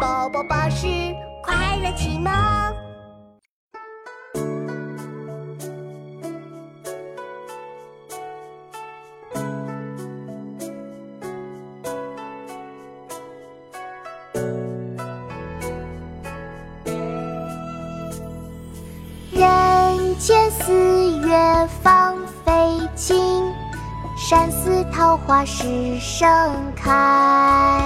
宝宝巴士快乐启蒙。人间四月芳菲尽，山寺桃花始盛开。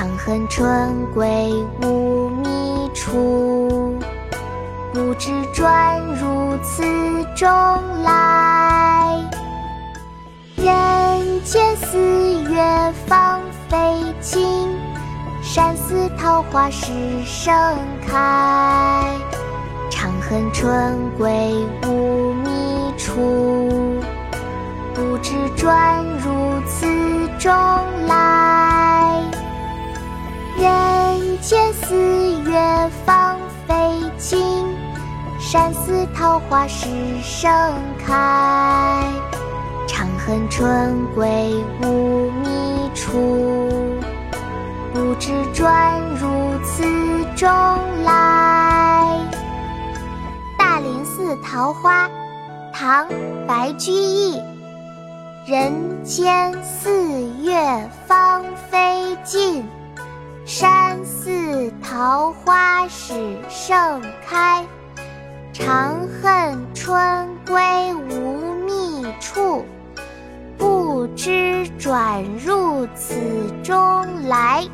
长恨春归无觅处，不知转入此中来。人间四月芳菲尽，山寺桃花始盛开。长恨春归无觅处，不知转入此中来。人间四月芳菲尽，山寺桃花始盛开。长恨春归无觅处，不知转入此中来。大林寺桃花，唐·白居易。人间四月芳菲桃花始盛开。长恨春归无觅处，不知转入此中来。